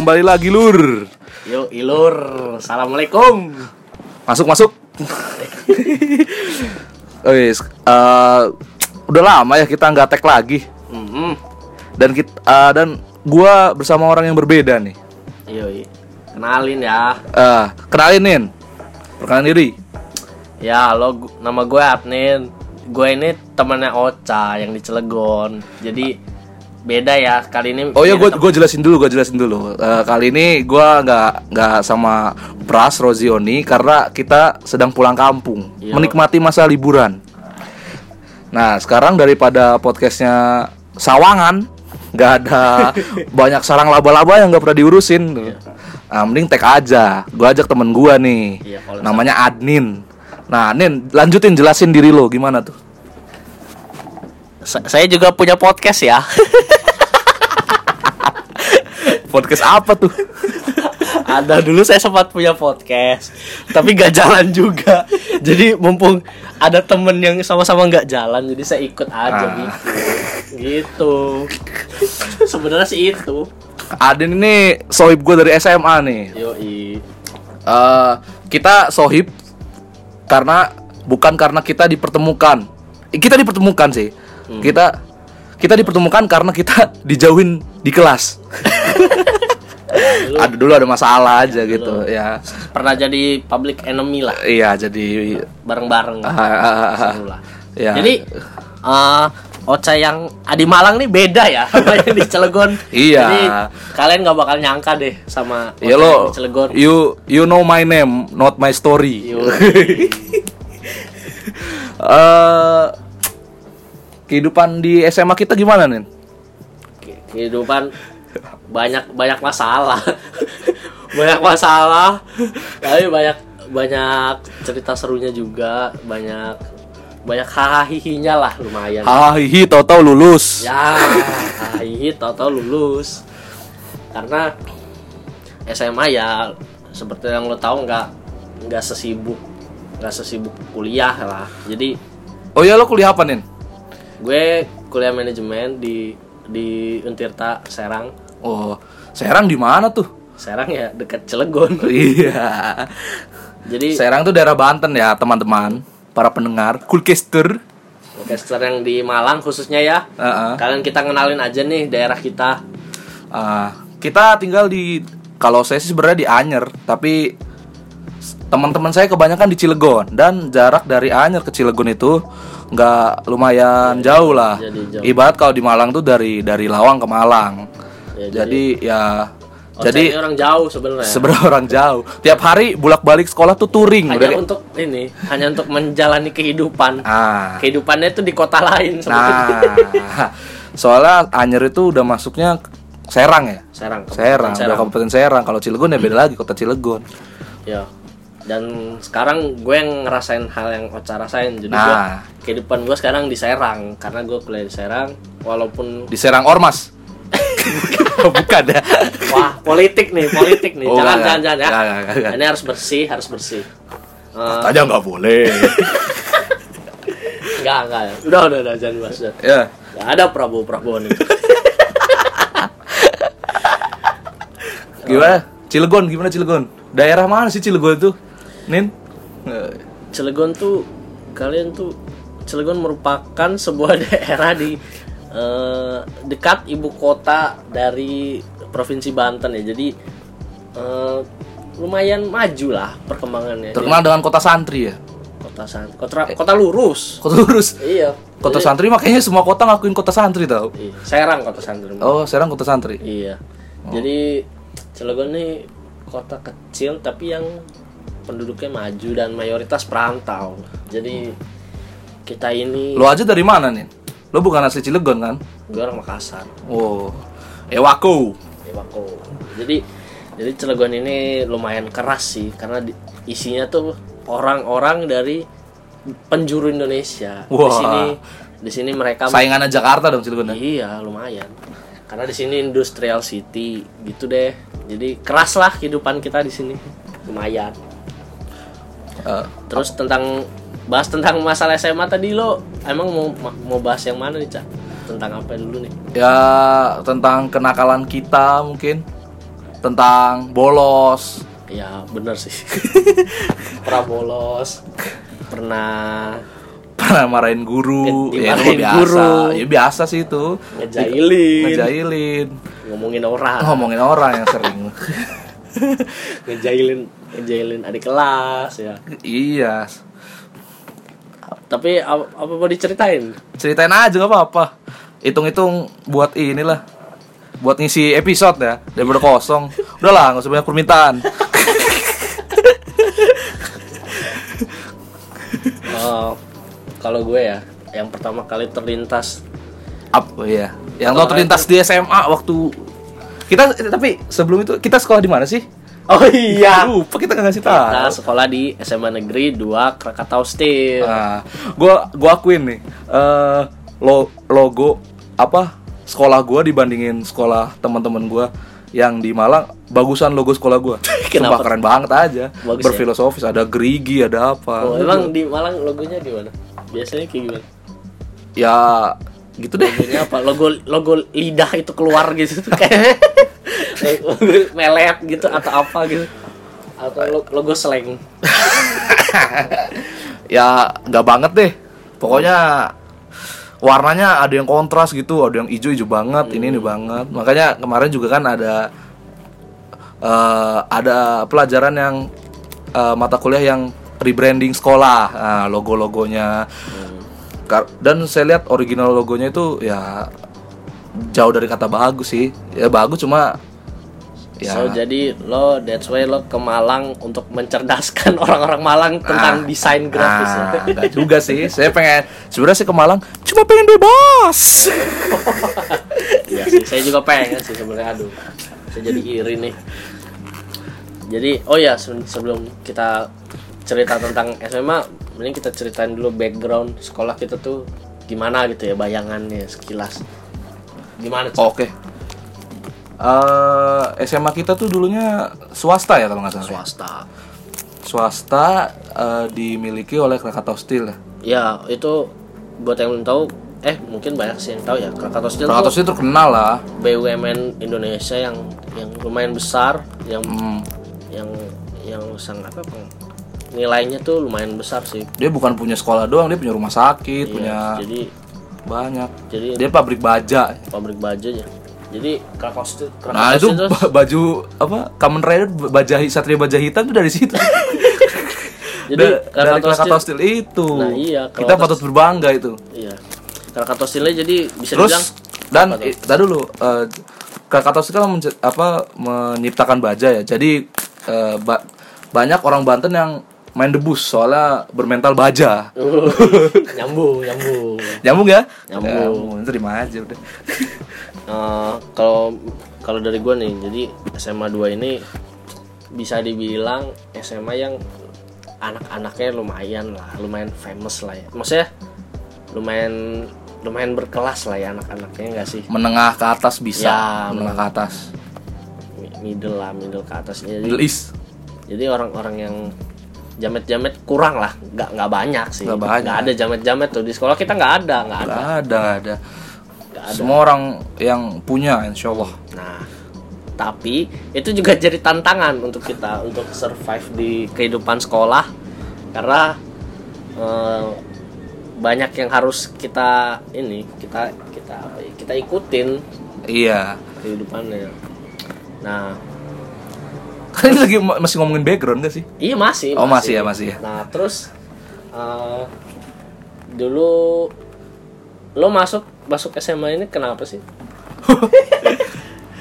Kembali lagi lur. Yuk, Ilur. Assalamualaikum. Masuk masuk. Wih, eh, udah lama ya kita nggak tag lagi. Hmm. Dan kita eh, dan gua bersama orang yang berbeda nih. Yoi. Kenalin ya. Eh, kenalin Nin. Perkenalan diri. Ya, lo nama gue Adnin. Gue ini temannya Ocha yang di Cilegon. Jadi beda ya kali ini. Oh ya, beda gue gue jelasin dulu, gue jelasin dulu. Eh, kali ini gua nggak nggak sama Pras Rozioni karena kita sedang pulang kampung, Iya. menikmati masa liburan. Nah, sekarang daripada podcastnya Sawangan, nggak ada banyak sarang laba-laba yang nggak pernah diurusin. Nah, mending tag aja. Gue ajak temen gua nih, Iya, kalau namanya Adnin. Nah, Nin, lanjutin jelasin diri lo gimana tuh? Sa- saya juga punya podcast ya. Podcast apa tuh? ada dulu saya sempat punya podcast, tapi gak jalan juga. Jadi mumpung ada temen yang sama-sama nggak jalan, jadi saya ikut aja Ah. gitu. Gitu. Sebenarnya sih itu. Adin ini sohib gue dari SMA nih. Yoi. Eh, kita sohib karena bukan karena kita dipertemukan. Kita dipertemukan sih. Kita kita dipertemukan karena kita dijauhin di kelas. ada dulu ada masalah aja gitu ya. Pernah jadi public enemy lah, Iya jadi bareng-bareng. ah, ah, ah, ah. Lah. ya. Jadi eh Ocha yang Adi Malang nih beda ya sama yang di Cilegon. Iya. Jadi kalian gak bakal nyangka deh sama Ocha ya yang lo di Cilegon. you you know my name not my story. Eh kehidupan di SMA kita gimana nih? Ke- kehidupan banyak banyak masalah banyak masalah tapi banyak banyak cerita serunya juga banyak banyak hahihinya lah lumayan Hahihi tau-tau lulus. ya hahihi tau lulus karena SMA ya seperti yang lo tahu nggak nggak sesibuk nggak sesibuk kuliah lah jadi Oh ya lo kuliah apa nih? Gue kuliah manajemen di di Untirta Serang Oh, Serang di mana tuh? Serang ya dekat Cilegon. iya. Jadi Serang tuh daerah Banten ya, teman-teman. Para pendengar, Kulkester. orkester yang di Malang khususnya ya. Heeh. Kalian kita kenalin aja nih daerah kita. Ah, kita tinggal di kalau saya sih sebenarnya di Anyer, tapi teman-teman saya kebanyakan di Cilegon dan jarak dari Anyer ke Cilegon itu nggak lumayan jauh lah. jadi jauh. Ibarat kalau di Malang tuh dari dari Lawang ke Malang. Ya, jadi, ya Oh, jadi orang jauh sebenarnya. seberapa orang jauh. Tiap hari bolak-balik sekolah tuh touring. hanya kayak- untuk ini, hanya untuk menjalani kehidupan. Ah. Kehidupannya itu di kota lain Nah, soalnya Anyer itu udah masuknya Serang ya. Serang. Serang, Serang. udah Kabupaten Serang. Kalau Cilegon ya beda lagi, kota Cilegon. Ya. Dan sekarang gue yang ngerasain hal yang Ocha rasain. Jadi Nah. gue kehidupan gue sekarang di Serang karena gue kuliah di Serang walaupun Di Serang Ormas. Bukan ya. Wah, politik nih, politik nih. Oh, jangan, jangan, jangan ya. enggak, enggak, enggak. Ini harus bersih, harus bersih. Eh, Aja nggak boleh. enggak, enggak. Udah, udah, udah, jangan bahas. udah. ya. Enggak ada Prabowo Prabowo nih. Gimana? Cilegon, gimana Cilegon? Daerah mana sih Cilegon itu? Nin? Eh, Cilegon tuh kalian tuh Cilegon merupakan sebuah daerah di eh, dekat ibu kota dari provinsi Banten ya. Jadi eh, lumayan maju lah perkembangannya. Terkenal dengan kota santri ya. Kota san, kota, kota lurus. Kota lurus. Iya. Kota Jadi- santri makanya semua kota ngakuin kota santri tau. Iya, Serang kota santri. Oh, Serang kota santri. Iya. Jadi Cilegon ini kota kecil tapi yang penduduknya maju dan mayoritas perantau. Jadi kita ini Lo aja dari mana nih? Lo bukan asli Cilegon kan? gue orang Makassar, Oh, Ewako. Ewako. Jadi jadi Cilegon ini lumayan keras sih karena di- isinya tuh orang-orang dari penjuru Indonesia. Di Wah. sini di sini mereka Saingannya Jakarta dong Cilegon. ya? Iya, lumayan. Karena di sini industrial city gitu deh. Jadi keras lah kehidupan kita di sini. Lumayan. Eh, Terus tentang bahas tentang masalah SMA tadi lo. Emang mau mau bahas yang mana nih, Cak? Tentang apa dulu nih? ya tentang kenakalan kita mungkin. Tentang bolos. Ya, bener sih. pernah bolos, pernah pernah marahin guru. Ya itu biasa. guru. ya biasa sih itu. Ngejailin, ngejailin. Ngomongin orang, ngomongin orang yang sering ngejailin, ngejailin adik kelas ya. iya. Tapi apa, apa mau diceritain? ceritain aja gak apa-apa. Hitung-hitung buat inilah. Buat ngisi episode ya daripada kosong. Udahlah nggak usah banyak permintaan. Oh, kalau gue ya, yang pertama kali terlintas. Apa ya yang lo terlintas di SMA waktu kita tapi sebelum itu kita sekolah di mana sih Oh iya. lupa kita nggak ngasih Kita tahu sekolah di SMA Negeri 2 Krakatau Steel. Nah, gua gua akuin nih eh lo logo apa sekolah gua dibandingin sekolah teman-teman gua yang di Malang bagusan logo sekolah gua. Kenapa? Sumpah keren banget aja. Bagus ya? Berfilosofis, ada gerigi, ada apa. Oh, emang di Malang logonya gimana? Biasanya kayak gimana? Ya gitu deh. Logonya apa? Logo logo lidah itu keluar gitu tuh kayak melet gitu atau apa gitu. Atau lo- logo slang. Ya nggak banget deh. Pokoknya warnanya ada yang kontras gitu, ada yang hijau-hijau banget, ini ini banget. Makanya kemarin juga kan ada eh, ada pelajaran yang eh, mata kuliah yang rebranding sekolah, nah, logo-logonya. Kar- Dan saya lihat original logonya itu ya jauh dari kata bagus sih. Ya bagus cuma ya So jadi lo that's why lo ke Malang untuk mencerdaskan orang-orang Malang tentang Ah, desain grafis. ya. ah, enggak juga sih. Saya pengen sebenarnya sih ke Malang cuma pengen bebas. Iya sih, saya juga pengen sih sebenarnya aduh. Saya jadi iri nih. Jadi, oh ya se- sebelum kita cerita tentang SMA, mending kita ceritain dulu background sekolah kita tuh gimana gitu ya bayangannya sekilas. Gimana? Oke. Eh, SMA kita tuh dulunya swasta ya kalau nggak salah. swasta? Swasta eh, dimiliki oleh Krakatau Steel. ya. Ya, itu buat yang belum tahu eh mungkin banyak sih yang tahu ya Krakatau Steel Krakatau Steel terkenal lah. BUMN Indonesia yang yang lumayan besar yang Hmm, yang yang sangat apa nilainya tuh lumayan besar sih dia bukan punya sekolah doang, dia punya rumah sakit, Iya, punya jadi banyak. jadi Dia pabrik baja. pabrik bajunya jadi Krakatau Steel Krakatau Nah itu ba- baju apa Kamen Rider bajah Satria Baja Hitam itu dari situ. jadi Da- dari Krakatau Steel itu. Nah, iya, Kita Krakatau patut berbangga itu. iya Krakatau Steel jadi bisa dibilang Terus dan apa tuh? i- tar dulu eh Krakatau Steel kan apa menciptakan baja ya. Jadi eh, ba- banyak orang Banten yang main debus soalnya bermental baja. nyambung nyambung Nyambung ya? Nyambung. Terima aja udah. Eh, kalau kalau dari gue nih jadi SMA 2 ini bisa dibilang SMA yang anak-anaknya lumayan lah lumayan famous lah ya maksudnya lumayan lumayan berkelas lah ya anak-anaknya enggak sih Menengah ke atas bisa, Ya, menengah ke atas. Mi- middle lah middle ke atas jadi, Middle East. jadi orang-orang yang jamet-jamet kurang lah nggak nggak banyak sih Nggak banyak. ada jamet-jamet tuh di sekolah kita nggak ada nggak ada Gak ada, gak ada. Nggak ada Semua orang yang punya, insya Allah. Nah, tapi itu juga jadi tantangan untuk kita untuk survive di kehidupan sekolah karena eh, banyak yang harus kita ini kita kita apa ya, kita ikutin Iya. kehidupannya. Nah, ini lagi ma- masih ngomongin background gak sih? iya masih. Oh, masih ya, masih ya. Nah, terus eh, dulu lo masuk masuk SMA ini kenapa sih?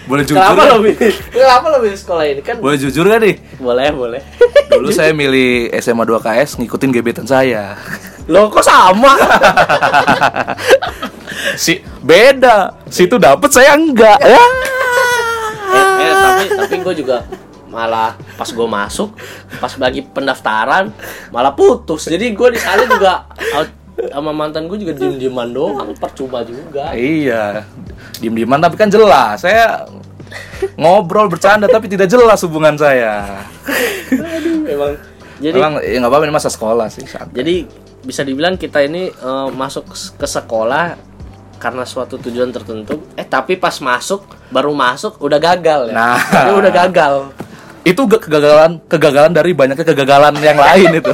Boleh jujur Kenapa lo pilih? Kenapa lo pilih sekolah ini kan? Boleh jujur gak nih? Boleh, boleh. Dulu saya milih SMA 2 KS ngikutin gebetan saya. Lo kok sama? si beda. Situ dapet saya enggak. Ya. eh, eh, tapi tapi gue juga malah pas gue masuk pas bagi pendaftaran malah putus jadi gue di sana juga out- sama mantan gue juga diem dieman doang percuma juga Iya. Diem-dieman tapi kan jelas. Saya ngobrol bercanda tapi tidak jelas hubungan saya. memang jadi Emang ya nggak apa-apa ini masa sekolah sih. santai. jadi bisa dibilang kita ini eh, masuk ke sekolah karena suatu tujuan tertentu eh tapi pas masuk baru masuk udah gagal ya Nah. Dia udah gagal itu kegagalan kegagalan dari banyaknya kegagalan yang lain itu.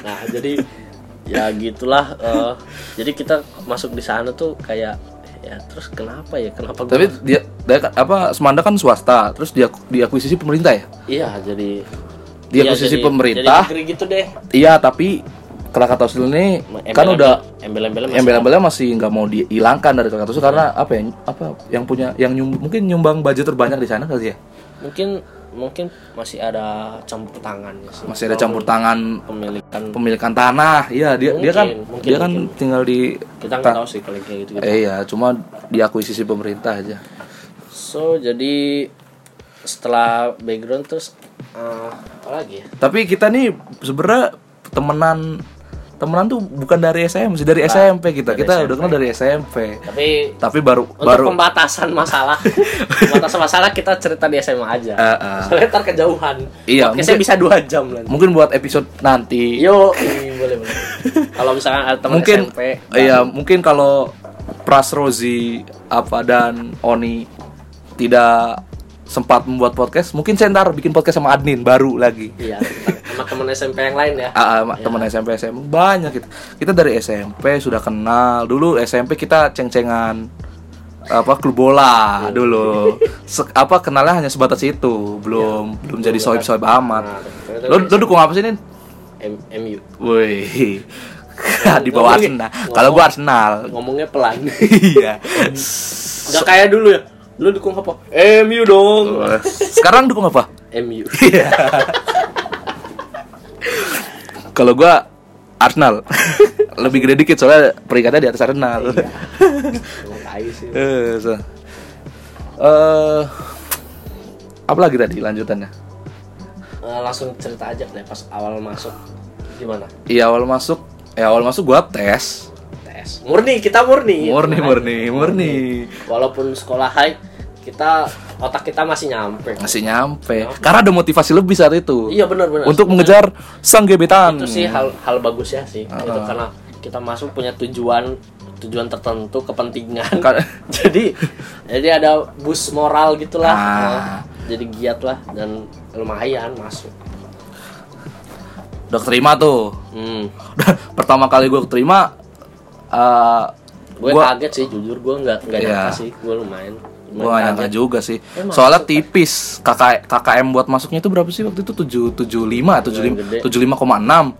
nah jadi ya gitulah eh, jadi kita masuk di sana tuh kayak ya terus kenapa ya kenapa gua- tapi dia, dia apa Semanda kan swasta, terus dia diakuisisi pemerintah ya? iya jadi Diakuisisi iya, jadi- pemerintah. jadi gitu deh Iya, tapi Krakatau Steel ini kan Embel-embel- udah embel-embelnya masih embel-embelnya masih nggak mau dihilangkan dari Krakatau Steel karena apa ya? Apa yang punya yang nyum- mungkin nyumbang budget terbanyak di sana kali ya? mungkin mungkin masih ada campur tangannya sih Masih ada campur tangan pemilikan pemilikan tanah. Iya, dia dia kan Mungkin, dia kan mungkin. tinggal di kita nggak tahu sih kalau kayak gitu, gitu. Eh, iya, cuma diakuisisi pemerintah aja. so jadi setelah background terus eh, apa lagi ya Tapi kita nih sebenarnya temenan temenan tuh bukan dari SM sih dari SMP kita. dari Kita SMP. udah kenal dari SMP. tapi Tapi baru untuk baru pembatasan masalah pembatasan masalah kita cerita di SMA aja Eh, eh. soalnya ntar kejauhan Iya, Podcastnya mungkin- bisa dua jam nanti mungkin buat episode nanti. yo boleh boleh kalau misalkan ada teman mungkin SMP iya mungkin kalau Pras Rozi apa dan Oni tidak sempat membuat podcast mungkin saya ntar bikin podcast sama admin baru lagi iya sama teman SMP yang lain ya? Ah, ah, teman SMP SMP banyak kita. Kita dari SMP sudah kenal. Dulu SMP kita ceng-cengan apa klub bola dulu. Se- apa kenalnya hanya sebatas itu. Belum belum jadi soib soib amat. Nah, lo lo dukung apa sih nin? M MU wih di bawah Arsenal. kalau gua Arsenal. ngomongnya pelan. Iya. Nggak kayak dulu ya. Lu dukung apa? MU dong. Sekarang dukung apa? MU Iya. kalau gua Arsenal. Lebih gede dikit soalnya peringkatnya di atas Arsenal. Tai sih Eh, so. Eh, apa lagi tadi lanjutannya? Eh, langsung cerita aja deh pas awal masuk gimana? Iya awal masuk, ya awal masuk gua tes, tes. Murni kita murni. Murni kan. murni murni, walaupun sekolah high kita otak kita masih nyampe masih nyampe. Karena ada motivasi lebih saat itu. iya benar benar Untuk mengejar sang gebetan. itu sih hal hal bagus ya sih itu karena kita masuk punya tujuan tujuan tertentu kepentingan jadi jadi ada bus moral gitulah Ah. Nah, jadi giat lah dan lumayan masuk Udah terima tuh. hmm. Pertama kali gua terima, eh gue gua kaget sih jujur gue nggak nggak nyangka sih gue lumayan gua nggak nyangka juga sih. Emang Soalnya tipis. KK, KKM buat masuknya itu berapa sih waktu itu? 7 75 gede. 75 75,6.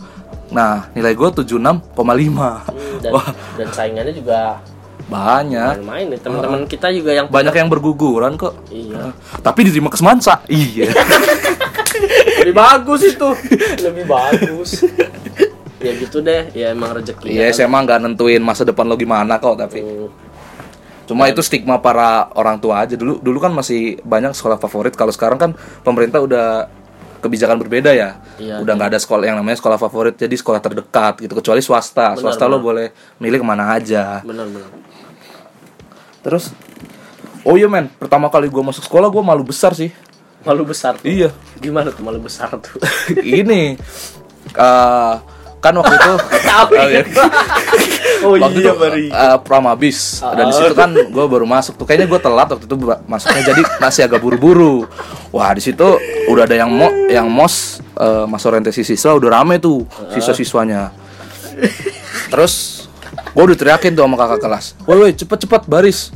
Nah, nilai gua 76,5. Hmm, dan, Wah, dan saingannya juga banyak. main-main nih teman-teman kita juga yang Banyak yang berguguran kok. iya Tapi diterima ke Semansa. Iya. lebih bagus itu lebih bagus ya gitu deh ya emang rezeki Iya, SMA nggak nentuin masa depan lo gimana kok, tapi cuma itu stigma para orang tua aja dulu. Dulu kan masih banyak sekolah favorit. Kalau sekarang kan pemerintah udah kebijakan berbeda ya. Iya, udah nggak ada sekolah yang namanya sekolah favorit, jadi sekolah terdekat gitu. Kecuali swasta. Benar, swasta lo benar. boleh milih ke mana aja. benar benar Terus, oh iya men, pertama kali gua masuk sekolah gua malu besar sih. malu besar tuh. Iya. gimana tuh malu besar tuh Ini eh, kan waktu itu tahu Oh, iya. oh waktu itu eh, pramabis dan di situ kan gue baru masuk tuh. Kayaknya gue telat waktu itu masuknya. Jadi masih agak buru-buru. Wah di situ udah ada yang mo yang mos eh, mas orientasi siswa udah rame tuh siswa-siswanya. Terus gue udah teriakin tuh sama kakak kelas. Woi woi cepet cepet baris.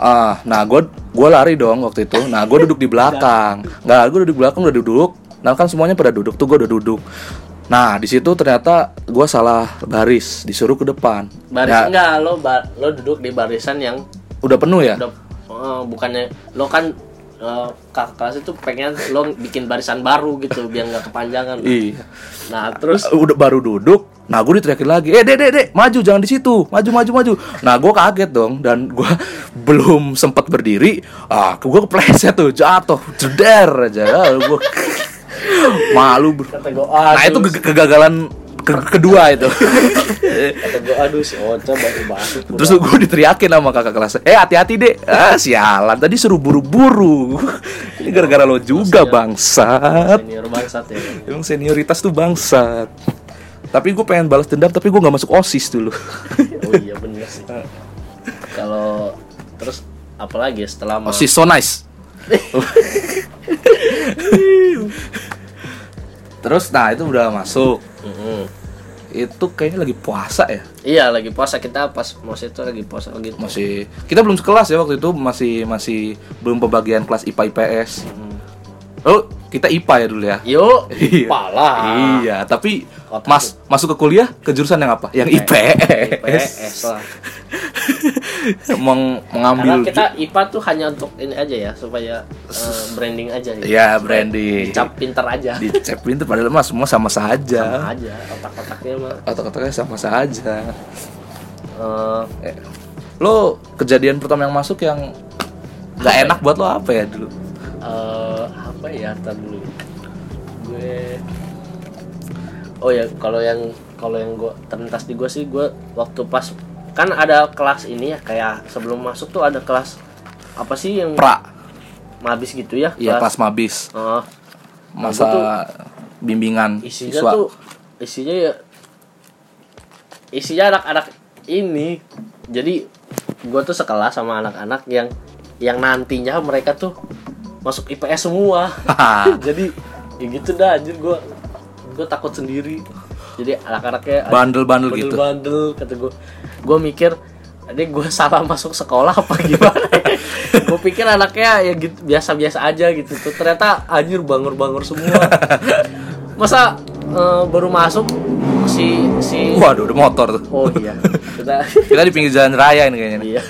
Ah nah gue gue lari dong waktu itu. Nah gue duduk di belakang. Nggak gue duduk di belakang udah duduk. Nah kan semuanya pada duduk tuh gue udah duduk nah di situ ternyata gue salah baris disuruh ke depan. Baris Ya, enggak lo ba- lo duduk di barisan yang udah penuh ya? Udah eh, bukannya lo kan eh, kakak kelas itu pengen lo bikin barisan baru gitu biar nggak kepanjangan. Iya. Nah terus? Udah baru duduk Nah gue diteriakin lagi, eh dek dek dek, maju jangan di situ, maju maju maju. Nah gue kaget dong dan gue belum sempat berdiri, ah gue kepleset tuh jatuh, jeder aja. Ah, gue malu bro. Gue, Nah itu ke- kegagalan ke- kedua itu. Kata gue, aduh si Ocha baru masuk. Terus gue diteriakin sama kakak kelas, eh hati-hati dek, ah sialan tadi suruh buru-buru. Ini gara-gara lo juga bangsat. senior bangsat ya. Emang senioritas tuh bangsat. Tapi gue pengen balas dendam, tapi gue nggak masuk osis dulu. Oh iya bener sih. Kalau terus apalagi ya setelah osis so nice. Terus nah itu udah masuk. Mm-mm. Itu kayaknya lagi puasa ya. Iya lagi puasa kita pas mos itu lagi puasa gitu. Masih kita belum sekelas ya waktu itu masih masih belum pembagian kelas IPA IPS. Oh, kita IPA ya dulu ya. Yuk, Iya. pala. Iya, tapi Otak Mas masuk ke kuliah ke jurusan yang apa? Yang IPS. IPS lah. Meng- Karena mengambil kita IPA tuh hanya untuk ini aja ya supaya eh, branding aja gitu. Iya, branding. Cap pinter aja. Dicepin itu padahal mah semua sama saja. Sama aja otak-otaknya mah. Otak-otaknya sama saja. Eh, lo kejadian pertama yang masuk yang nggak enak buat lo apa ya dulu? eh, apa ya tar dulu gue oh ya kalau yang kalau yang gue terlintas di gue sih gue waktu pas kan ada kelas ini ya kayak sebelum masuk tuh ada kelas apa sih yang Pra, mabis gitu ya iya pas mabis. Eh, masa tuh bimbingan isinya siswa. tuh isinya ya isinya anak-anak ini. Jadi gue tuh sekelas sama anak-anak yang yang nantinya mereka tuh masuk IPS semua. Jadi ya gitu dah anjir gue gue takut sendiri jadi anak-anaknya Bandel-bandel gitu. bandel kata gue gue mikir ini gue salah masuk sekolah apa gimana gue pikir anaknya ya gitu biasa-biasa aja gitu tuh ternyata anjir bangur-bangur semua masa eh, baru masuk si si Waduh, udah motor tuh. oh iya kita Kita di pinggir jalan raya ini kayaknya. nih. iya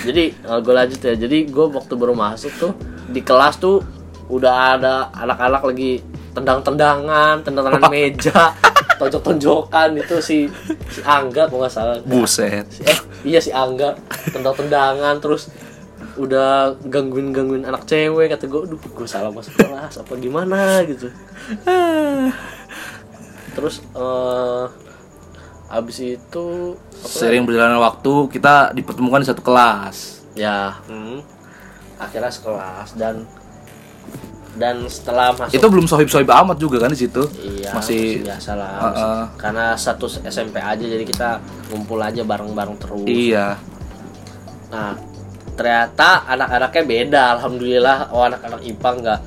jadi gue lanjut ya jadi gue waktu baru masuk tuh di kelas tuh udah ada anak-anak lagi tendang-tendangan tendang-tendangan meja tonjok-tonjokan itu si si Angga kalau nggak salah. Buset. eh iya si Angga tendang-tendangan terus udah gangguin gangguin anak cewek kata gue duh gue salah masuk kelas apa gimana? gitu. Terus eh abis itu Sering berjalannya waktu kita dipertemukan di satu kelas. ya. Hmm, akhirnya sekelas dan dan setelah masuk Itu belum sohib-sohib amat juga kan di situ. iya masih- biasa lah Uh-uh. masih- karena satu SMP aja jadi kita ngumpul aja bareng-bareng terus Iya. Nah, ternyata anak-anaknya beda. Alhamdulillah, oh anak-anak IPA enggak.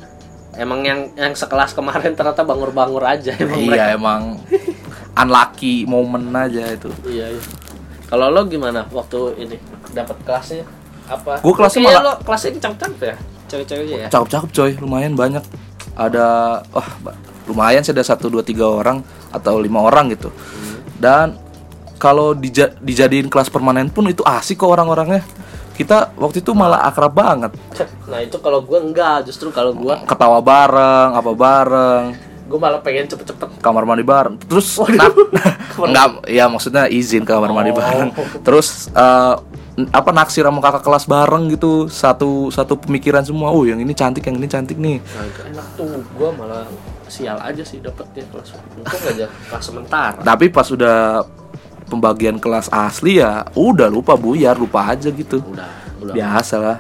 Emang yang yang sekelas kemarin ternyata bangur-bangur aja emang mereka. Iya emang unlucky moment aja itu. Iya, iya. Kalau lo gimana waktu ini dapat kelasnya apa? Gua kelasnya malah- lo kelasnya cakep-cakep ya? Cewek-ceweknya ya? Cakep-cakep coy, lumayan banyak. Ada wah lumayan sih ada satu dua tiga orang atau lima orang gitu. Dan kalau dija- dijadiin kelas permanen pun itu asik kok orang-orangnya. Kita waktu itu malah akrab banget. Nah, itu kalau gua enggak, justru kalau gua Ketawa bareng, apa bareng, gua malah pengen cepet-cepet kamar mandi bareng. Terus nah, enggak ya maksudnya izin kamar mandi Oh. bareng. Terus n- apa naksir sama kakak kelas bareng gitu. Satu satu pemikiran semua. Oh, yang ini cantik, yang ini cantik nih. Nah, itu enak tuh. Gua malah sial aja sih dapetnya kelas. Untung aja kelas sementara. Tapi pas udah pembagian kelas asli ya udah lupa buyar, lupa aja gitu. Udah, udah. Biasa lah.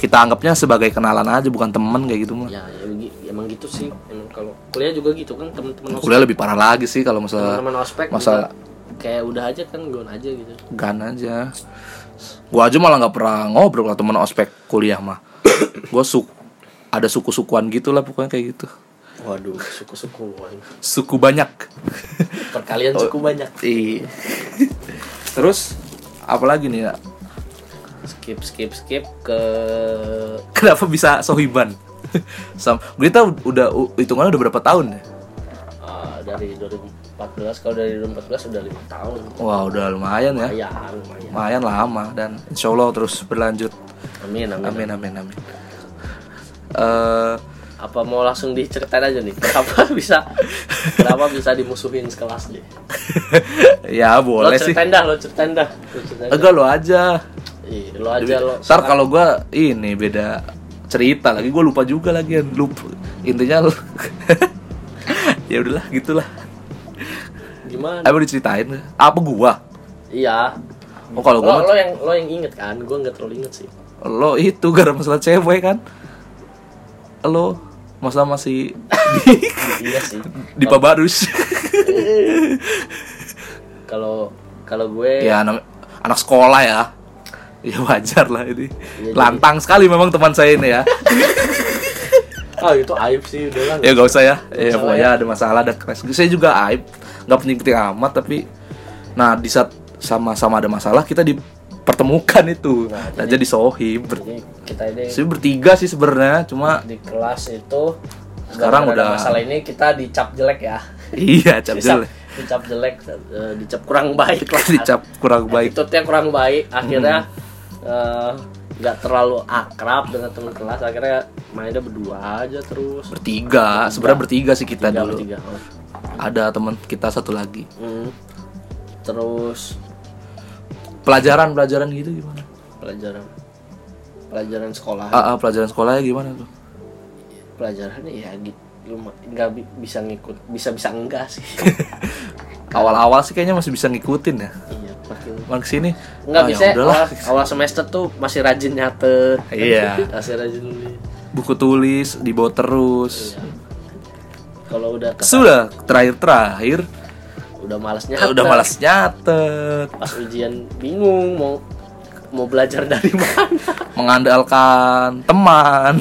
Kita anggapnya sebagai kenalan aja bukan temen kayak gitu mah. ya, ya emang gitu sih emang kalau kuliah juga gitu kan teman-teman ospek Kuliah lebih parah lagi sih kalau masalah ospek masalah kayak udah aja kan gon aja gitu gan aja. Gua aja malah nggak pernah ngobrol sama temen ospek kuliah mah. Gua suk ada suku-sukuan gitu lah pokoknya kayak gitu. waduh suku-sukuan Suku banyak. perkalian suku banyak Iya. Terus apalagi nih ya? skip skip skip ke Kenapa bisa sohiban? Sam, kita udah hitungannya udah berapa tahun ya? uh, dari 2014 kalau dari 2014 udah lima tahun. Wah udah lumayan ya, lumayan lumayan. Lumayan lama dan insya Allah terus berlanjut. amin amin, Amin amin. amin. Eh apa mau langsung diceritain aja nih? Kenapa bisa kenapa bisa dimusuhin sekelas nih ya lo boleh sih. ceritain dah lo ceritain dah. Lo ceritain dah. enggak lo aja. Ih, lo aja lo. Ntar kalau gua ini beda cerita lagi gue lupa juga lagi lupa. Intinya lu- ya udahlah gitulah gimana? Apa diceritain? Apa gua? Iya. Oh kalau lo, gua lo yang lo yang inget kan? Gue nggak terlalu inget sih. Lo itu gara masalah cewek kan? Lo masalah masih iya sih. di Pabarus kalau kalau gue ya anak, anak sekolah ya. Ya wajar lah ini. Iya, lantang sekali memang teman saya ini ya. Ah itu aib sih udah lah. Ya gak usah ya. Ya pokoknya ada masalah ada crash. Saya juga aib nggak penting-penting amat tapi nah di saat sama-sama ada masalah kita dipertemukan itu. Nah, nah, jadi sohib. ber jadi kita ini sih bertiga sih sebenarnya cuma di kelas itu Sekarang udah- masalah ini kita dicap jelek ya. Iya cap dicap, jelek. Dicap jelek eh, dicap kurang baik lah. Dicap kurang baik. Attitude-nya kurang baik. Akhirnya eh, nggak terlalu akrab dengan teman kelas. Akhirnya mainnya berdua aja terus. Bertiga. Sebenarnya bertiga sih kita Tiga, dulu. bertiga. Oh. Ada teman kita satu lagi. Hmm. terus? Pelajaran pelajaran gitu gimana? Pelajaran. Pelajaran sekolah. Ah, ah, pelajaran sekolahnya gimana tuh? Pelajarannya ya gitu nggak bi- bisa ngikut bisa bisa enggak sih? Awal-awal sih kayaknya masih bisa ngikutin ya. Iya makin sini nggak ah, ya bisa udahlah. awal, awal semester tuh masih rajin nyatet Iya. masih rajin nulis. Buku tulis dibawa terus. Iya. Kalau udah ke sudah terakhir terakhir. Udah malas nyatet. udah malas nyatet. Pas ujian bingung mau mau belajar dari mana. Mengandalkan teman.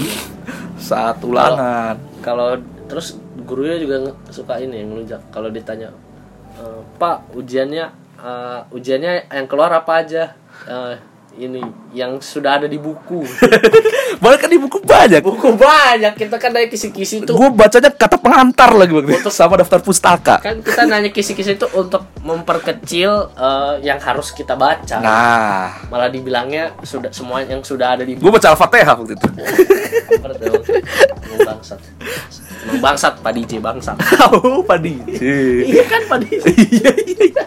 Saat ulangan. kalau terus gurunya juga suka ini yang ngelunjak. Kalau ditanya "E, pak ujiannya eh, ujiannya yang keluar apa aja? Eh, ini yang sudah ada di buku. Bahkan kan di buku banyak. Buku banyak kita kan dari kisi-kisi itu. Gue bacanya kata pengantar lagi waktu itu sama daftar pustaka. Kan kita nanya kisi-kisi itu untuk memperkecil eh, yang harus kita baca. Nah. Malah dibilangnya sudah semua yang sudah ada di gue baca al-fatihah waktu itu. Bangsat. Emang bangsat Pak DJ bangsat. Tahu padi iya kan Pak DJ iya iya.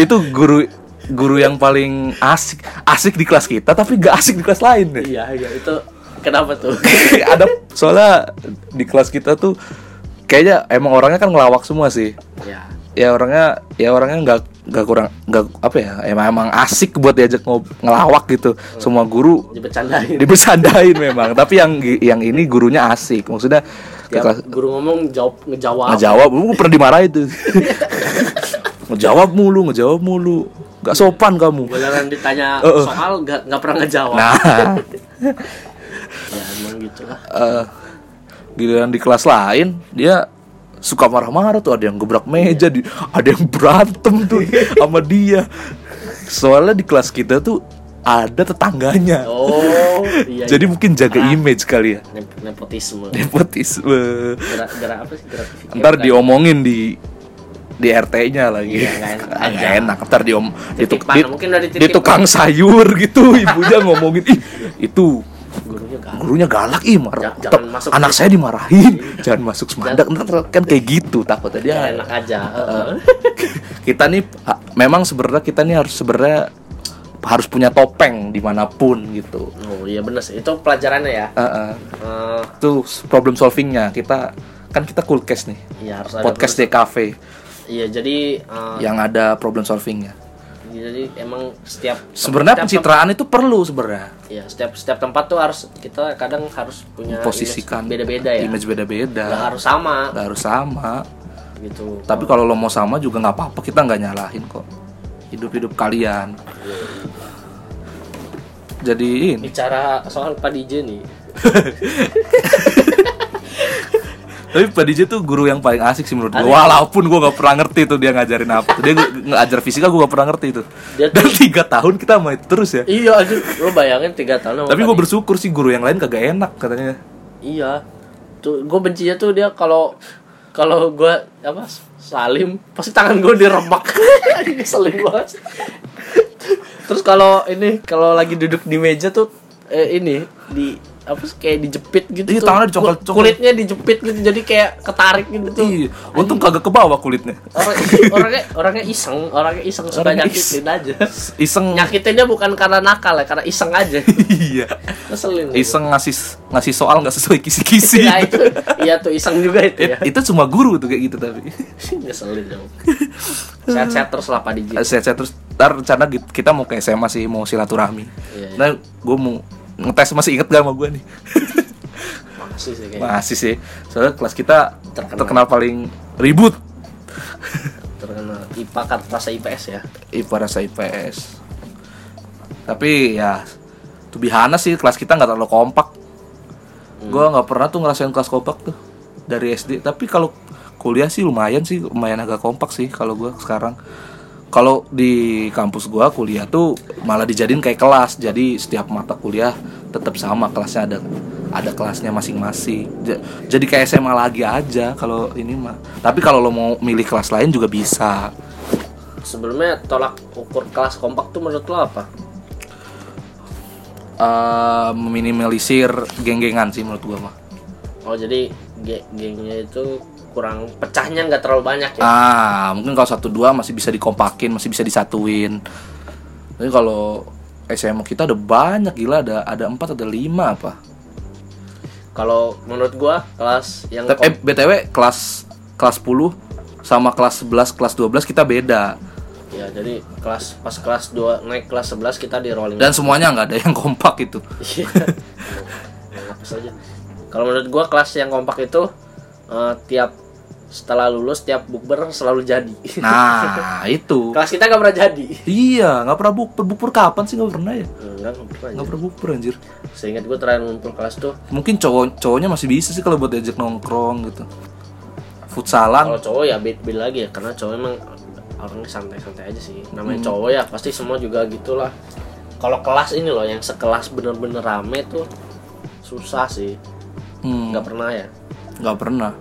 Itu guru guru yang paling asik asik di kelas kita tapi gak asik di kelas lain iya iya itu kenapa tuh? Ada soalnya di kelas kita tuh kayaknya emang orangnya kan ngelawak semua sih. Ya ya orangnya ya orangnya nggak nggak kurang nggak apa ya emang emang asik buat diajak ngob ngelawak gitu. Semua guru dibercandain dibercandain memang tapi yang yang ini gurunya asik. Maksudnya Tiap kelas guru ngomong jawab ngejawab. Ngejawab gue pernah dimarahin tuh. Ngejawab mulu ngejawab mulu nggak sopan kamu. Beneran ditanya Uh, uh. soal nggak nggak pernah ngejawab. Nah. Ya emang gitu lah. Eh giliran di kelas lain dia suka marah-marah tuh. Ada yang gebrak meja di ada yang berantem tuh sama dia. Soalnya di kelas kita tuh ada tetangganya. Oh iya jadi mungkin jaga image kali ya. Nep- nepotisme. Nepotisme. Gerak gerak apa sih? Gerak ntar diomongin di di RT-nya lagi. Iya, nggak aja. enak ntar di, tuk- Titipan, di- mungkin udah di dititip. tukang sayur gitu ibunya ngomongin ih itu gurunya galak. gurunya galak ih marah. Jangan- jangan masuk anak situ. saya dimarahin jangan masuk semandak. Ntar kan kayak gitu takutnya dia ya enak aja heeh. kita nih memang sebenarnya kita nih harus sebenarnya harus punya topeng di mana pun gitu. Oh iya bener sih. Itu pelajarannya ya? Eh, eh. Eh, itu problem solvingnya. Kita kan kita cool case nih. Iya harus ada podcast DKV iya jadi eh, yang ada problem solvingnya. jadi emang setiap sebenarnya pencitraan itu perlu sebenarnya. Iya, setiap setiap tempat tuh harus kita kadang harus punya posisikan beda-beda ya. image beda-beda. Nggak harus sama. Nggak harus sama. Gitu. tapi kalau lo mau sama juga nggak apa-apa kita nggak nyalahin kok. Hidup-hidup kalian. Jadi ini. Bicara soal Pak DJ nih. tapi Pak DJ tuh guru yang paling asik sih menurut gue walaupun gue nggak pernah ngerti tuh dia ngajarin apa. Dia ngajar fisika gue nggak pernah ngerti itu dan tiga tahun kita main terus ya. Iya, aja lo bayangin tiga tahun tapi gue bersyukur sih guru yang lain kagak enak katanya. Iya. Tuh gue bencinya tuh dia kalau kalau gue apa salim pasti tangan gue diremak. Ngeselin banget. Terus kalau ini kalau lagi duduk di meja tuh eh, ini di apa sih kayak dijepit gitu Iya, tangannya dicongkel- Kul- kulitnya dijepit gitu jadi kayak ketarik gitu tuh. Iya, untung kagak ke bawah kulitnya. orang orangnya orangnya iseng orangnya iseng suka Orangnya nyakitin aja. Iseng. Nyakitinnya bukan karena nakal ya karena iseng aja. Iya. ngeselin Iseng ngasih ngasih soal nggak sesuai kisi-kisi. Nah, itu. Iya tuh iseng juga itu ya. It- itu cuma guru tuh kayak gitu tapi. ngeselin dong. Sehat-sehat terus lah Pak Diji. Saya terus. Ntar rencana kita mau ke SMA sih mau silaturahmi. Iya, iya. Nah, gue mau ngetes masih inget gak sama gue nih? masih sih kayak Masih sih. Soalnya kelas kita Terkenal. terkenal, paling ribut. terkenal IPA kan rasa IPS ya IPA rasa IPS. Tapi ya tuh bihana sih kelas kita nggak terlalu kompak. Gua nggak pernah tuh ngerasain kelas kompak tuh dari SD. Tapi kalau kuliah sih lumayan sih, lumayan agak kompak sih kalau gua sekarang. Kalau di kampus gua kuliah tuh malah dijadiin kayak kelas. Jadi setiap mata kuliah tetap sama kelasnya ada ada kelasnya masing-masing. Ja- Jadi kayak SMA lagi aja kalau ini mah. Tapi kalau lo mau milih kelas lain juga bisa. sebelumnya tolak ukur kelas kompak tuh menurut lo apa eh meminimalisir geng-gengan sih menurut gua mah. oh jadi ge- gengnya itu kurang pecahnya nggak terlalu banyak ya Ah, mungkin kalau satu dua masih bisa dikompakin, masih bisa disatuin. Tapi kalau SMA kita ada banyak gila, ada ada empat ada lima apa? kalau menurut gua kelas yang Tapi, eh, btw kelas kelas 10 sama kelas 11 kelas 12 kita beda ya jadi kelas pas kelas 2 naik kelas 11 kita di rolling dan semuanya nggak ada yang kompak itu. Iya. Saja. Kalau menurut gua kelas yang kompak itu eh, tiap setelah lulus tiap bukber selalu jadi. Nah itu. kelas kita nggak pernah jadi. Iya, nggak pernah bukber. Bukber kapan sih nggak pernah ya? Enggak, nggak pernah. Nggak pernah bukber anjir. Seingat gua terakhir ngumpul kelas tuh Mungkin cowok cowoknya masih bisa sih kalau buat diajak nongkrong gitu. Futsalan. kalau cowok ya beda beda lagi ya karena cowok emang orangnya santai-santai aja sih. Namanya cowok ya pasti semua juga gitulah. Kalau kelas ini loh yang sekelas bener-bener rame tuh susah sih. Hmm, Nggak pernah ya. Nggak pernah.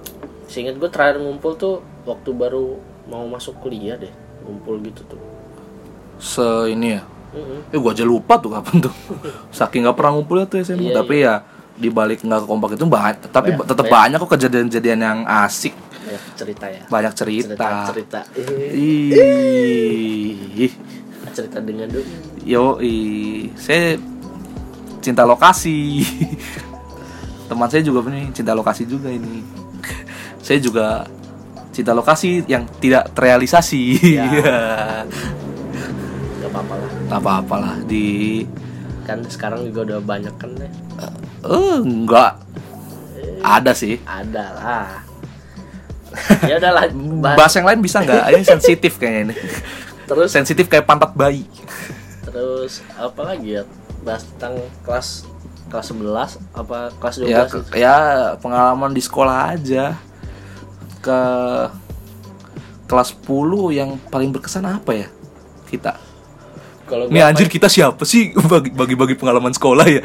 Seingat gue terakhir ngumpul tuh waktu baru mau masuk kuliah deh ngumpul gitu tuh. Se ini ya. Mm-mm. Eh gua aja lupa tuh kapan tuh. Saking nggak pernah ngumpul ya tuh SMA. Iya, tapi ya di balik nggak kompak itu banyak. Tapi Banyak- tetap banyak. banyak kok kejadian-kejadian yang asik. Ya, cerita ya. Banyak cerita. cerita. Ih. cerita dengan dulu. Yo, saya cinta lokasi. Teman saya juga ini cinta lokasi juga ini. Saya juga cinta lokasi yang tidak terrealisasi. Ya. Iya. Gak apa-apa lah. Gak apa-apa lah di Kan sekarang juga udah banyak kan deh. eh enggak ada sih. Ada lah. ya udahlah. bahas. Bahas yang lain bisa nggak? Ini sensitif kayaknya ini. Terus Sensitif kayak pantat bayi. terus apa lagi ya? Bahas tentang kelas kelas 11 apa kelas 12 Ya, ke- ya pengalaman di sekolah aja. Ke kelas 10 yang paling berkesan apa ya? Kita. Kalau anjir kita siapa sih bagi bagi, bagi pengalaman sekolah ya?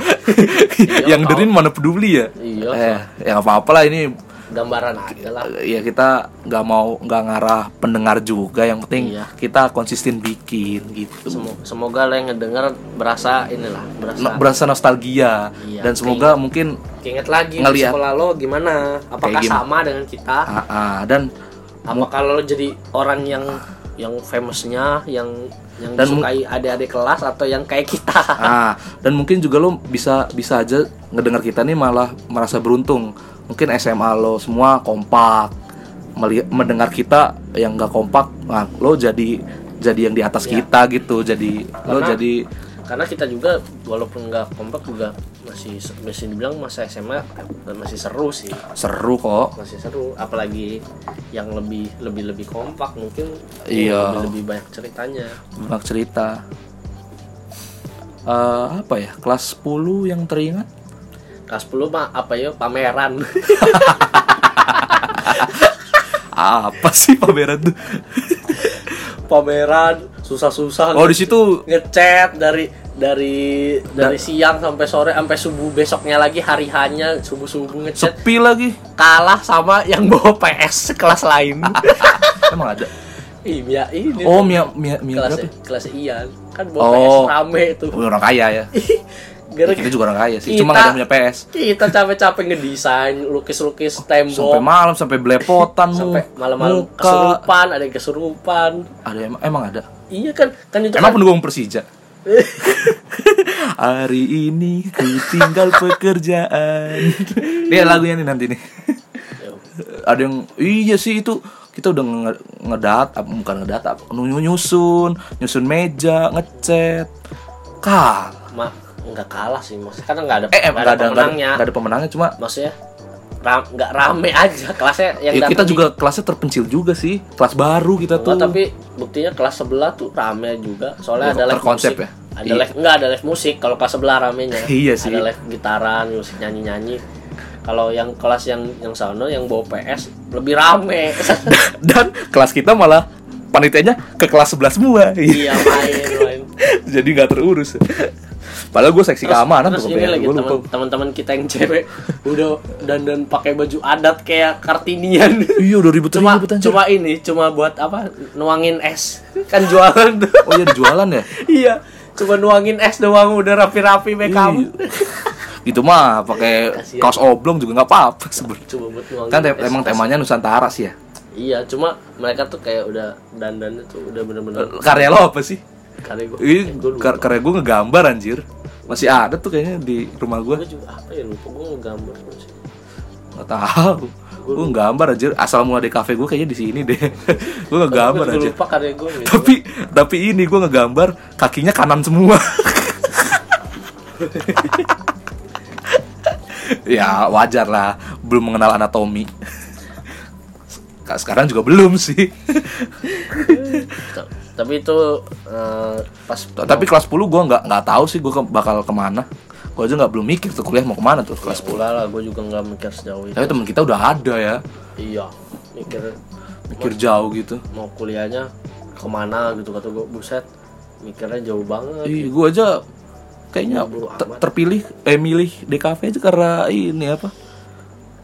yang tahu. derin mana peduli ya? Iya, Eh, ya apa-apa lah ini gambaran aja lah. ya kita nggak mau nggak ngarah pendengar juga yang penting Iya. kita konsisten bikin gitu Semo- Semoga lo yang ngedenger berasa inilah, berasa No- berasa nostalgia Iya, dan semoga mungkin Ingat lagi Ngeliat. sekolah lo gimana? Apakah gimana? sama dengan kita? ah, ah, dan Apakah lo jadi orang yang yang famousnya, yang yang Dan disukai adik-adik kelas atau yang kayak kita? ah dan mungkin juga lo bisa bisa aja ngedengar kita nih malah merasa beruntung mungkin SMA lo semua kompak melihat mendengar kita yang nggak kompak nah lo jadi jadi yang di atas Iya. kita gitu jadi lo Karena- jadi Karena kita juga walaupun nggak kompak juga masih masih dibilang masa SMA masih seru sih. seru kok Masih seru, apalagi yang lebih lebih lebih kompak mungkin Iya. lebih, lebih banyak ceritanya. banyak cerita Eh, apa ya kelas 10 yang teringat Kelas 10 mah apa ya pameran. apa sih pameran tuh? Pameran susah-susah oh di situ ngechat dari dari dari siang sampai sore sampai subuh. Besoknya lagi hari hanya subuh subuh ngechat. Sepi lagi. Kalah sama yang bawa PS kelas lain. Emang ada? Iya ini oh tuh. Mia Mia Mia kelas berapa kelas Ian. Kan bawa Oh. PS rame itu Oh, orang kaya ya Ya, kita juga orang kaya sih, cuma nggak ada punya PS. Kita capek-capek ngedesain, lukis-lukis Sampai tembok, malam, sampai belepotan sampai malam-malam kesurupan, ada yang kesurupan. Ada emang, emang ada. Iya kan, kan itu Emang kan pendukung Persija. Hari ini ku tinggal pekerjaan. Ini lagunya nih nanti nih. Ada yang iya sih itu kita udah nge- ngedat bukan ngedat nyusun nyusun meja ngecat kal Ma, nggak kalah sih maksudnya karena nggak ada eh nggak em, nggak ada nggak ada, pemenangnya. nggak ada pemenangnya cuma maksudnya ram, nggak rame aja kelasnya yang ya, kita di- juga kelasnya terpencil juga sih. Kelas baru kita tuh. Enggak, tapi buktinya kelas sebelah tuh rame juga. Soalnya Oh, ada live musik. ya? ada Iya. live enggak ada live musik. Kalau kelas sebelah ramenya. Iya sih. ada live gitaran musik nyanyi nyanyi kalau yang kelas yang yang sana yang bawa PS lebih rame. Dan kelas kita malah panitianya ke kelas sebelah semua. Iya main main. Jadi nggak terurus padahal gue seksi keamanan terus tuh ini lagi teman-teman kita yang cewek udah dandan pakai baju adat kayak kartinian. Iya udah ribet cuma anjir. cuma ini cuma buat apa nuangin es. Kan jualan tuh. Oh iya jualan ya? Iya cuma nuangin es doang udah rapi-rapi make up Iya. itu mah pakai kaos oblong juga nggak apa-apa sebenarnya. Coba buat nuangin kan te- es. emang temanya Nusantara sih ya? Iya cuma mereka tuh kayak udah dandannya tuh udah bener-bener karya lo apa sih kali gue ini kar- karya gue ngegambar anjir. Masih ada tuh kayaknya di rumah gue gue juga apa ya lupa gue ngegambar nggak tahu. Gue anjir. Asal mulai di kafe gue kayaknya di sini deh. Gue ngegambar anjir. lupa karya gue gitu. tapi tapi ini gue ngegambar kakinya kanan semua. Ya wajar lah. Belum mengenal anatomi. Ka- sekarang juga belum sih tapi itu eh, pas tapi kelas 10 gue nggak nggak tahu sih gue bakal ke mana. Gue aja nggak belum mikir tuh kuliah mau ke mana tuh kelas 10 enggak lah gue juga nggak mikir sejauh itu. Tapi teman kita udah ada ya. Iya mikir. Mikir jauh gitu. Mau kuliahnya ke mana gitu kata gue buset mikirnya jauh banget. Ih, gue aja kayaknya Bodo te- amat. terpilih eh milih DKV aja karena ini apa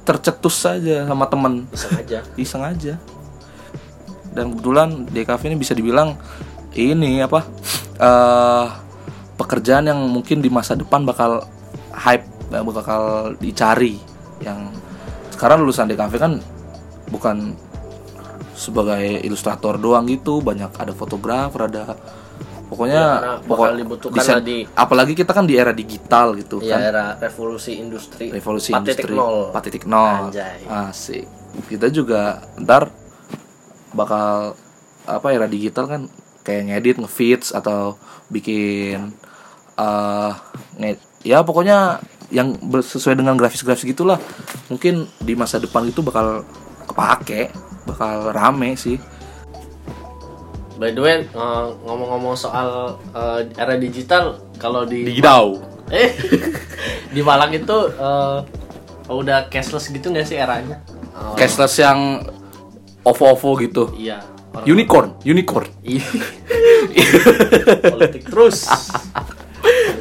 tercetus saja sama temen. Iseng aja. Iseng aja dan kebetulan DKV ini bisa dibilang ini apa eh pekerjaan yang mungkin di masa depan bakal hype eh, bakal dicari. Yang sekarang lulusan DKV kan bukan sebagai ilustrator doang gitu banyak ada fotografer ada pokoknya Ya, bakal dibutuhkan desain- di- apalagi kita kan di era digital gitu ya kan. era revolusi industri. Revolusi 4.0. industri. 4.0 Anjay. asik. Kita juga ntar bakal apa era digital kan kayak ngedit ngefits atau bikin eh nge- ya pokoknya yang sesuai dengan grafis-grafis gitulah. Mungkin di masa depan itu bakal kepake bakal rame sih. By the way eh, ngomong-ngomong soal eh, era digital kalau di digidau. Eh di Malang itu eh, udah cashless gitu nggak sih eranya? Oh, cashless yang ovo-ovo gitu. Iya orang- unicorn unicorn. Iya. politik terus.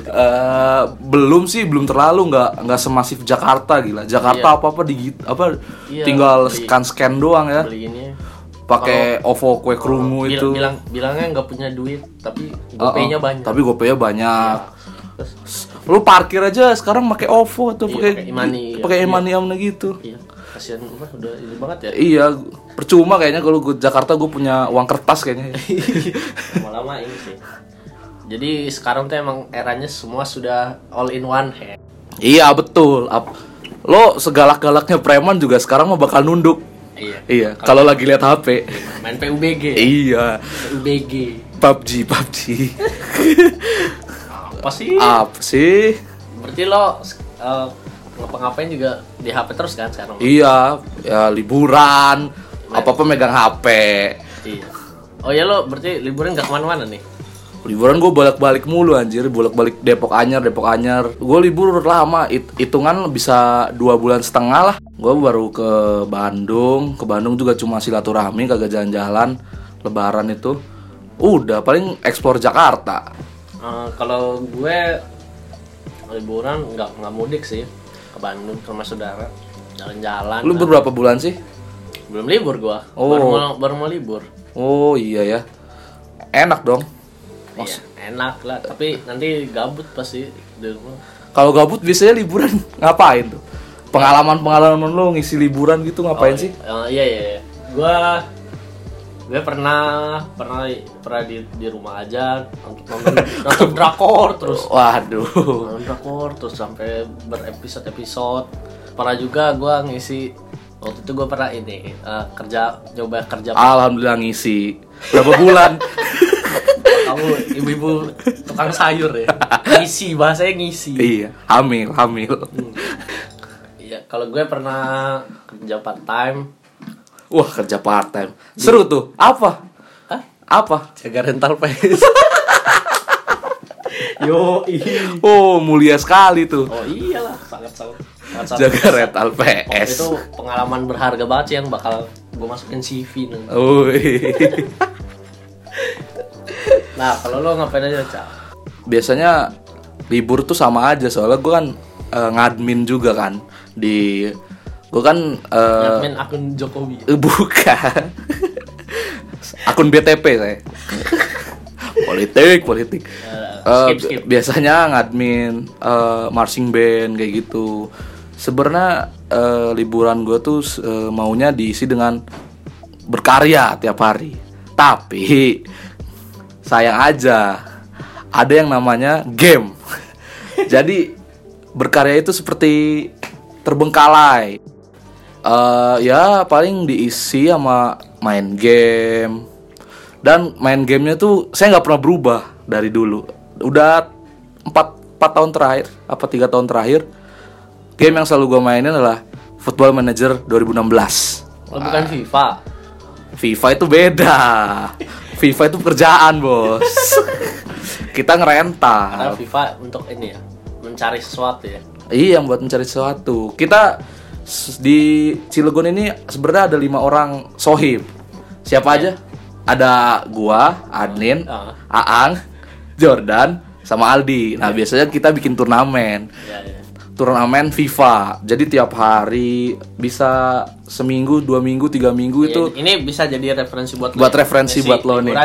Eh, belum sih belum terlalu nggak nggak semasif Jakarta gila. Jakarta Iya. apa apa di apa Iya, tinggal beli- scan scan doang ya. pakai OVO kue kerungu bil- itu. bilang bilangnya nggak punya duit tapi Oh, gopaynya oh. banyak. Tapi gopaynya banyak. Terus, lu parkir aja sekarang pakai OVO atau Iya, pakai pakai iya. pakai Iya. e-money amna gitu. Iya kasihan mah udah ini banget ya. Iya percuma kayaknya kalau gue Jakarta gue punya uang kertas kayaknya. Lama-lama ini sih. Jadi sekarang tuh emang eranya semua sudah all in one hand iya betul. Ap- lo segalak-galaknya preman juga sekarang mah bakal nunduk. Iya. Iya kalau lagi lihat HP main PUBG iya. PUBG PUBG PUBG apa sih? Apa sih? Berarti lo uh, ngapa-ngapain juga di HP terus kan sekarang? Iya ya liburan apa apa megang HP iya. Oh ya lo berarti liburan nggak ke mana-mana nih? Liburan gue bolak-balik mulu anjir. Bolak-balik Depok Anyar Depok Anyar gue libur lama. Hit- hitungan bisa dua bulan setengah lah. Gue baru ke Bandung. Ke Bandung juga cuma silaturahmi kagak jalan-jalan. Lebaran itu. Udah paling eksplor Jakarta. Uh, kalau gue liburan nggak nggak mudik sih ke Bandung ke rumah saudara. Jalan-jalan lu beberapa bulan sih? Belum libur gua. Oh. baru mau baru mau libur. Oh iya ya. Enak dong. Iya, enak lah. Tapi nanti gabut pasti di rumah. Kalau gabut biasanya liburan ngapain tuh? Pengalaman-pengalaman lo ngisi liburan gitu ngapain sih? Eh, iya iya iya. Gua gue pernah pernah pernah di, di rumah aja untuk nonton nonton drakor terus Waduh. nonton drakor terus sampai berepisode episode pernah juga gua ngisi waktu itu gue pernah ini eh, kerja coba kerja Alhamdulillah ngisi. Berapa bulan? kamu ibu-ibu tukang sayur ya ngisi bahasanya ngisi iya, hamil, hamil. Iya, kalau gue pernah kerja part time, Wah, kerja part time. Seru tuh. Apa? Hah? Apa? jaga rental PS. Yo, Oh, mulia sekali tuh. oh iyalah, sangat sangat. sangat, sangat Jaga rental Oh, PS. itu pengalaman berharga banget sih yang bakal gue masukin CV nanti. Wih. Nah, kalau lo ngapain aja, Cak? Biasanya libur tuh sama aja soalnya gue kan eh, ngadmin juga kan di gue kan eh, Admin akun Jokowi. eh, bukan. Akun BTP saya. Politik politik. Eh, skip, skip. biasanya ngadmin eh, marching band kayak gitu. Sebenarnya eh, liburan gue tuh eh, maunya diisi dengan berkarya tiap hari. Tapi sayang aja ada yang namanya game. Jadi berkarya itu seperti terbengkalai Eh, ya paling diisi sama main game dan main gamenya tuh saya nggak pernah berubah dari dulu udah empat empat tahun terakhir apa tiga tahun terakhir game yang selalu gue mainin adalah Football Manager 2016 Lo bukan FIFA. FIFA itu beda FIFA itu pekerjaan bos kita Karena ngerental FIFA untuk ini ya, mencari sesuatu ya. Iya, buat mencari sesuatu. Kita di Cilegon ini sebenarnya ada lima orang sohib. Siapa aja? Ada gua, Adnin, Ah. Aang, Jordan, sama Aldi. Nah, biasanya kita bikin turnamen. Ya, ya. Turnamen FIFA. Jadi tiap hari bisa seminggu, dua minggu, tiga minggu itu ini bisa jadi referensi buat Buat ya. referensi buat lo nih.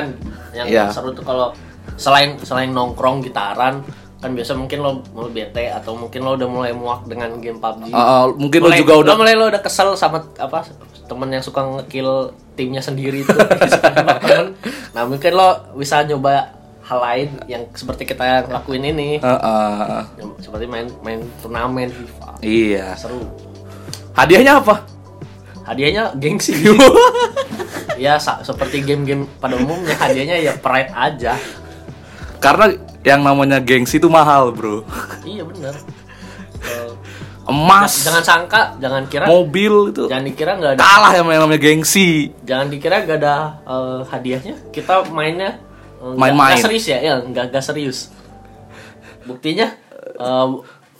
Yang Iya. seru tuh kalau selain selain nongkrong gitaran kan biasa mungkin lo mau bete atau mungkin lo udah mulai muak dengan game PUBG. uh, uh, mungkin lo Mulai- juga udah lo mulai lo udah kesel sama apa temen yang suka ngekill timnya sendiri itu temen. Nah mungkin lo bisa nyoba hal lain yang seperti kita lakuin ini Uh, uh, seperti main main turnamen FIFA iya. seru Hadiahnya apa? hadiahnya gengsi ya seperti game-game pada umumnya hadiahnya ya pride aja Karena yang namanya gengsi itu mahal, Bro. iya bener. Eh, Emas, jangan sangka jangan kira mobil itu. Jangan dikira nggak ada. Kalah yang namanya gengsi. jangan dikira gak ada eh, hadiahnya. Kita mainnya eh, nggak- Main-main. nggak serius ya ya nggak nggak serius. Buktinya eh,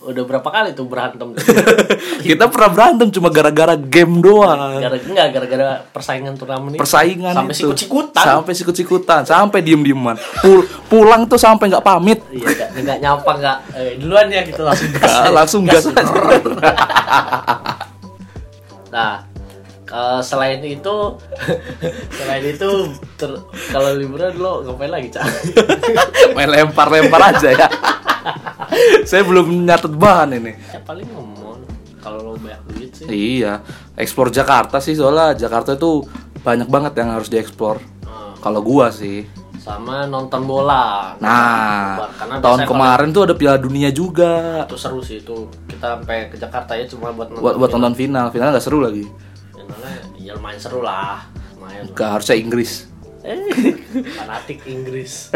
udah berapa kali tuh berantem Kita pernah berantem cuma gara-gara game doang. gara enggak gara-gara persaingan turnamen ini Persaingan sampai itu. sikut-sikutan Sampai sikut-sikutan, sampai diem-dieman. Pul- pulang tuh sampai nggak pamit. iya nggak nyapa nggak eh, duluan ya gitu langsung gas Ah, langsung gas. Nah, eh, selain itu, selain itu, ter- kalau liburan lo ngapain lagi, Cak? Main lempar-lempar aja ya. Saya belum nyatet bahan ini. ya paling ngomong kalau lo banyak duit sih. Iya, eksplor Jakarta sih soalnya Jakarta itu banyak banget yang harus dieksplor. Nah, Kalau gua sih. sama nonton bola. Nah. Karena tahun kemarin tuh ada Piala Dunia juga. itu seru sih itu. Kita sampai ke Jakarta ya cuma buat nonton. Buat buat nonton final, final nggak seru lagi. Finalnya ya lumayan seru lah. Lumayan. Gak harusnya Inggris. Eh, fanatik Inggris.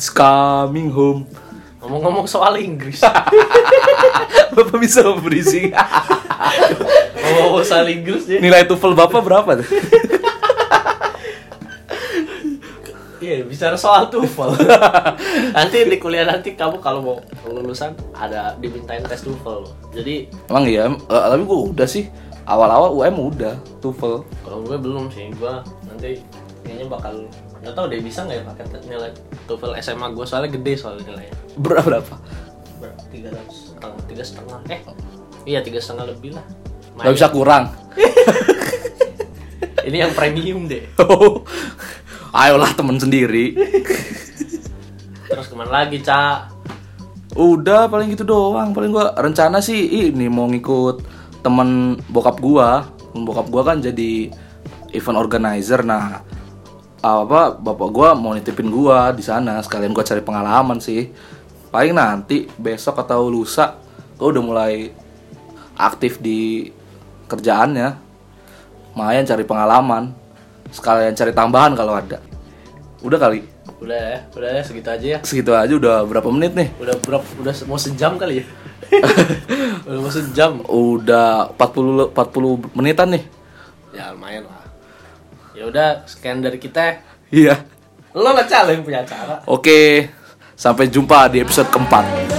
It's coming home. Ngomong-ngomong soal Inggris. Bapak bisa berisik. Ngomong soal Inggris ya. Nilai TOEFL Bapak berapa tuh? Iya, bicara soal TOEFL. nanti di kuliah nanti kamu kalau mau lulusan ada dimintain tes TOEFL. Jadi Emang iya, eh, tapi gua udah sih. Awal-awal UM udah TOEFL. kalau gue belum sih, gue nanti kayaknya bakal nggak tahu deh bisa nggak ya pakai nilai TOEFL SMA gue soalnya gede soalnya nilainya. Berapa berapa? Tiga ratus setengah, tiga setengah. Eh, iya tiga setengah lebih lah. Gak bisa kurang. Ini yang premium deh. Ayolah temen sendiri. Terus ke mana lagi, Cak? Udah paling gitu doang. Paling gua rencana sih ini mau ngikut temen bokap gua. Bokap gua kan jadi event organizer. Nah, apa bapak gua mau nitipin gua di sana sekalian gua cari pengalaman sih. Paling nanti besok atau lusa gua udah mulai aktif di kerjaannya. Lumayan cari pengalaman. Sekalian cari tambahan kalau ada. Udah kali. Udah ya, udah ya segitu aja ya. Segitu aja udah berapa menit nih? Udah berapa udah mau sejam kali ya? udah mau sejam. Udah 40 40 menitan nih. Ya lumayan lah. Ya udah sekian dari kita. Iya. Lo lah yang punya acara. Oke. Sampai jumpa di episode keempat.